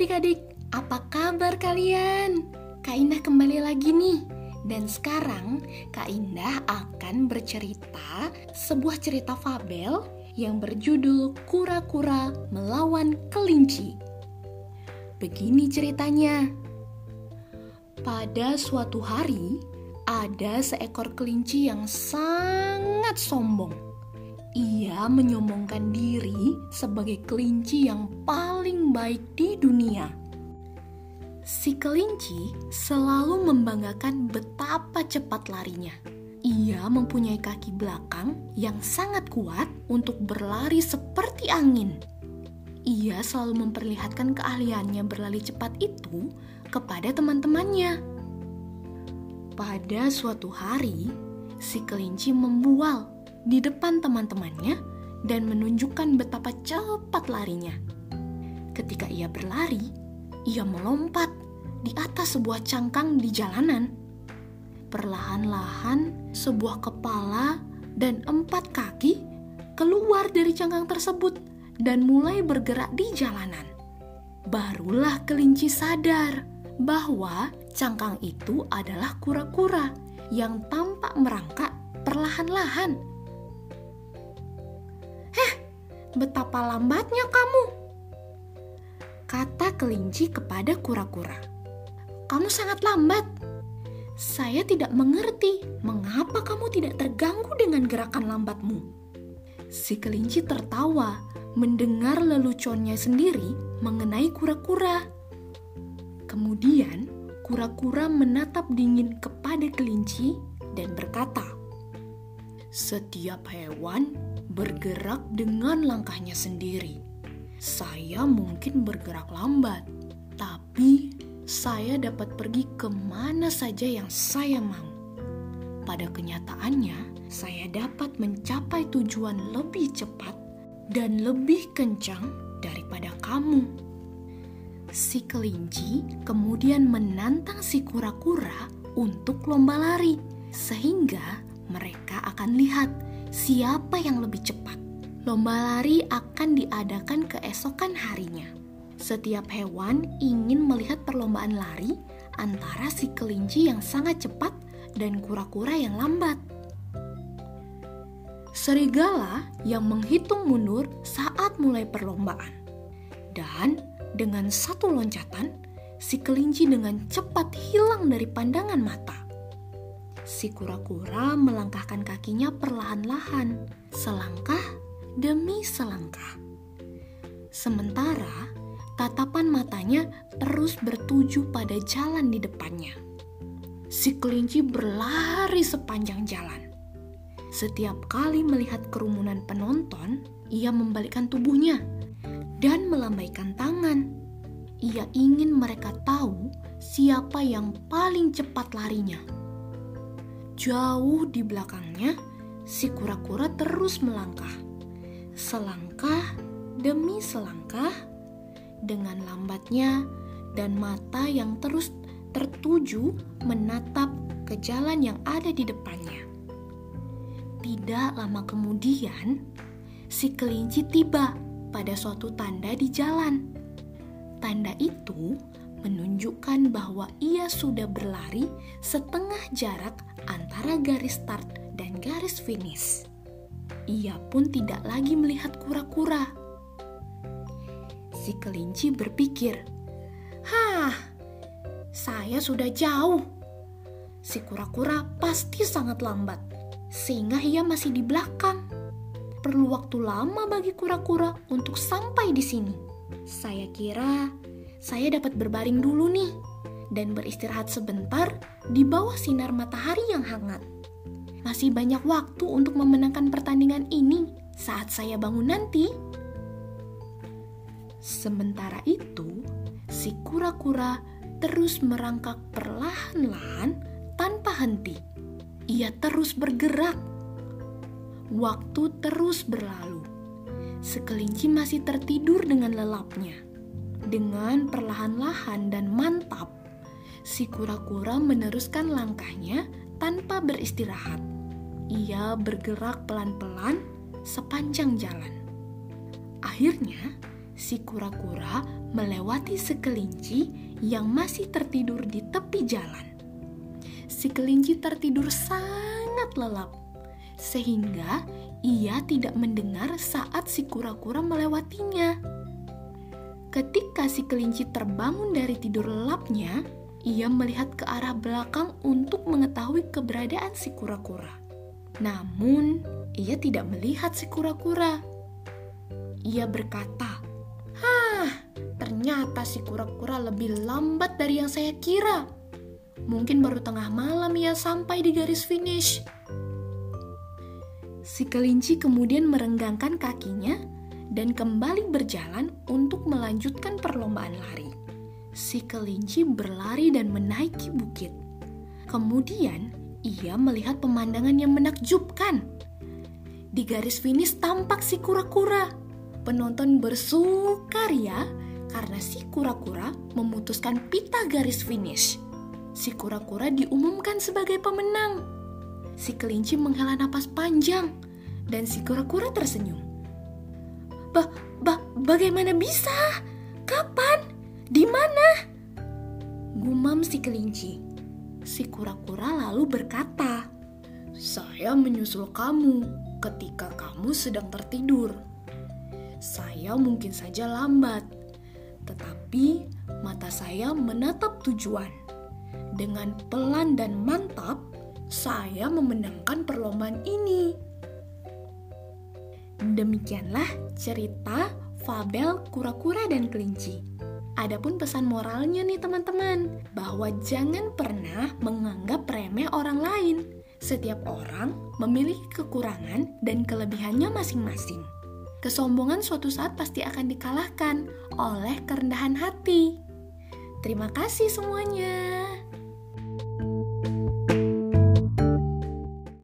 adik-adik, apa kabar kalian? Kak Indah kembali lagi nih. Dan sekarang Kak Indah akan bercerita sebuah cerita fabel yang berjudul Kura-kura Melawan Kelinci. Begini ceritanya. Pada suatu hari, ada seekor kelinci yang sangat sombong ia menyombongkan diri sebagai kelinci yang paling baik di dunia. Si kelinci selalu membanggakan betapa cepat larinya. Ia mempunyai kaki belakang yang sangat kuat untuk berlari seperti angin. Ia selalu memperlihatkan keahliannya berlari cepat itu kepada teman-temannya. Pada suatu hari, si kelinci membual di depan teman-temannya dan menunjukkan betapa cepat larinya. Ketika ia berlari, ia melompat di atas sebuah cangkang di jalanan. Perlahan-lahan, sebuah kepala dan empat kaki keluar dari cangkang tersebut dan mulai bergerak di jalanan. Barulah kelinci sadar bahwa cangkang itu adalah kura-kura yang tampak merangkak perlahan-lahan betapa lambatnya kamu. Kata kelinci kepada kura-kura. Kamu sangat lambat. Saya tidak mengerti mengapa kamu tidak terganggu dengan gerakan lambatmu. Si kelinci tertawa mendengar leluconnya sendiri mengenai kura-kura. Kemudian, kura-kura menatap dingin kepada kelinci dan berkata, "Setiap hewan bergerak dengan langkahnya sendiri. Saya mungkin bergerak lambat, tapi saya dapat pergi ke mana saja yang saya mau. Pada kenyataannya, saya dapat mencapai tujuan lebih cepat dan lebih kencang daripada kamu. Si kelinci kemudian menantang si kura-kura untuk lomba lari, sehingga mereka akan lihat siapa yang lebih cepat. Lomba lari akan diadakan keesokan harinya. Setiap hewan ingin melihat perlombaan lari antara si kelinci yang sangat cepat dan kura-kura yang lambat. Serigala yang menghitung mundur saat mulai perlombaan. Dan dengan satu loncatan, si kelinci dengan cepat hilang dari pandangan mata. Si kura-kura melangkahkan kakinya perlahan-lahan, selangkah demi selangkah. Sementara tatapan matanya terus bertuju pada jalan di depannya. Si kelinci berlari sepanjang jalan. Setiap kali melihat kerumunan penonton, ia membalikkan tubuhnya dan melambaikan tangan. Ia ingin mereka tahu siapa yang paling cepat larinya. Jauh di belakangnya, si kura-kura terus melangkah. Selangkah demi selangkah, dengan lambatnya dan mata yang terus tertuju menatap ke jalan yang ada di depannya. Tidak lama kemudian, si kelinci tiba pada suatu tanda di jalan. Tanda itu menunjukkan bahwa ia sudah berlari setengah jarak antara garis start dan garis finish. Ia pun tidak lagi melihat kura-kura. Si kelinci berpikir, "Hah, saya sudah jauh. Si kura-kura pasti sangat lambat, sehingga ia masih di belakang. Perlu waktu lama bagi kura-kura untuk sampai di sini. Saya kira saya dapat berbaring dulu nih dan beristirahat sebentar di bawah sinar matahari yang hangat. Masih banyak waktu untuk memenangkan pertandingan ini saat saya bangun nanti. Sementara itu, si kura-kura terus merangkak perlahan-lahan tanpa henti. Ia terus bergerak. Waktu terus berlalu. Sekelinci masih tertidur dengan lelapnya. Dengan perlahan-lahan dan mantap, si kura-kura meneruskan langkahnya tanpa beristirahat. Ia bergerak pelan-pelan sepanjang jalan. Akhirnya, si kura-kura melewati sekelinci yang masih tertidur di tepi jalan. Si kelinci tertidur sangat lelap, sehingga ia tidak mendengar saat si kura-kura melewatinya. Ketika si kelinci terbangun dari tidur lelapnya, ia melihat ke arah belakang untuk mengetahui keberadaan si kura-kura. Namun, ia tidak melihat si kura-kura. Ia berkata, "Hah, ternyata si kura-kura lebih lambat dari yang saya kira. Mungkin baru tengah malam ia sampai di garis finish." Si kelinci kemudian merenggangkan kakinya dan kembali berjalan untuk melanjutkan perlombaan lari. Si kelinci berlari dan menaiki bukit. Kemudian, ia melihat pemandangan yang menakjubkan. Di garis finish tampak si kura-kura. Penonton bersukaria karena si kura-kura memutuskan pita garis finish. Si kura-kura diumumkan sebagai pemenang si kelinci menghela napas panjang dan si kura-kura tersenyum. Ba, ba, bagaimana bisa? Kapan? Di mana? Gumam si kelinci. Si kura-kura lalu berkata, "Saya menyusul kamu ketika kamu sedang tertidur. Saya mungkin saja lambat, tetapi mata saya menatap tujuan. Dengan pelan dan mantap, saya memenangkan perlombaan ini. Demikianlah cerita fabel kura-kura dan kelinci. Adapun pesan moralnya nih teman-teman, bahwa jangan pernah menganggap remeh orang lain. Setiap orang memiliki kekurangan dan kelebihannya masing-masing. Kesombongan suatu saat pasti akan dikalahkan oleh kerendahan hati. Terima kasih semuanya.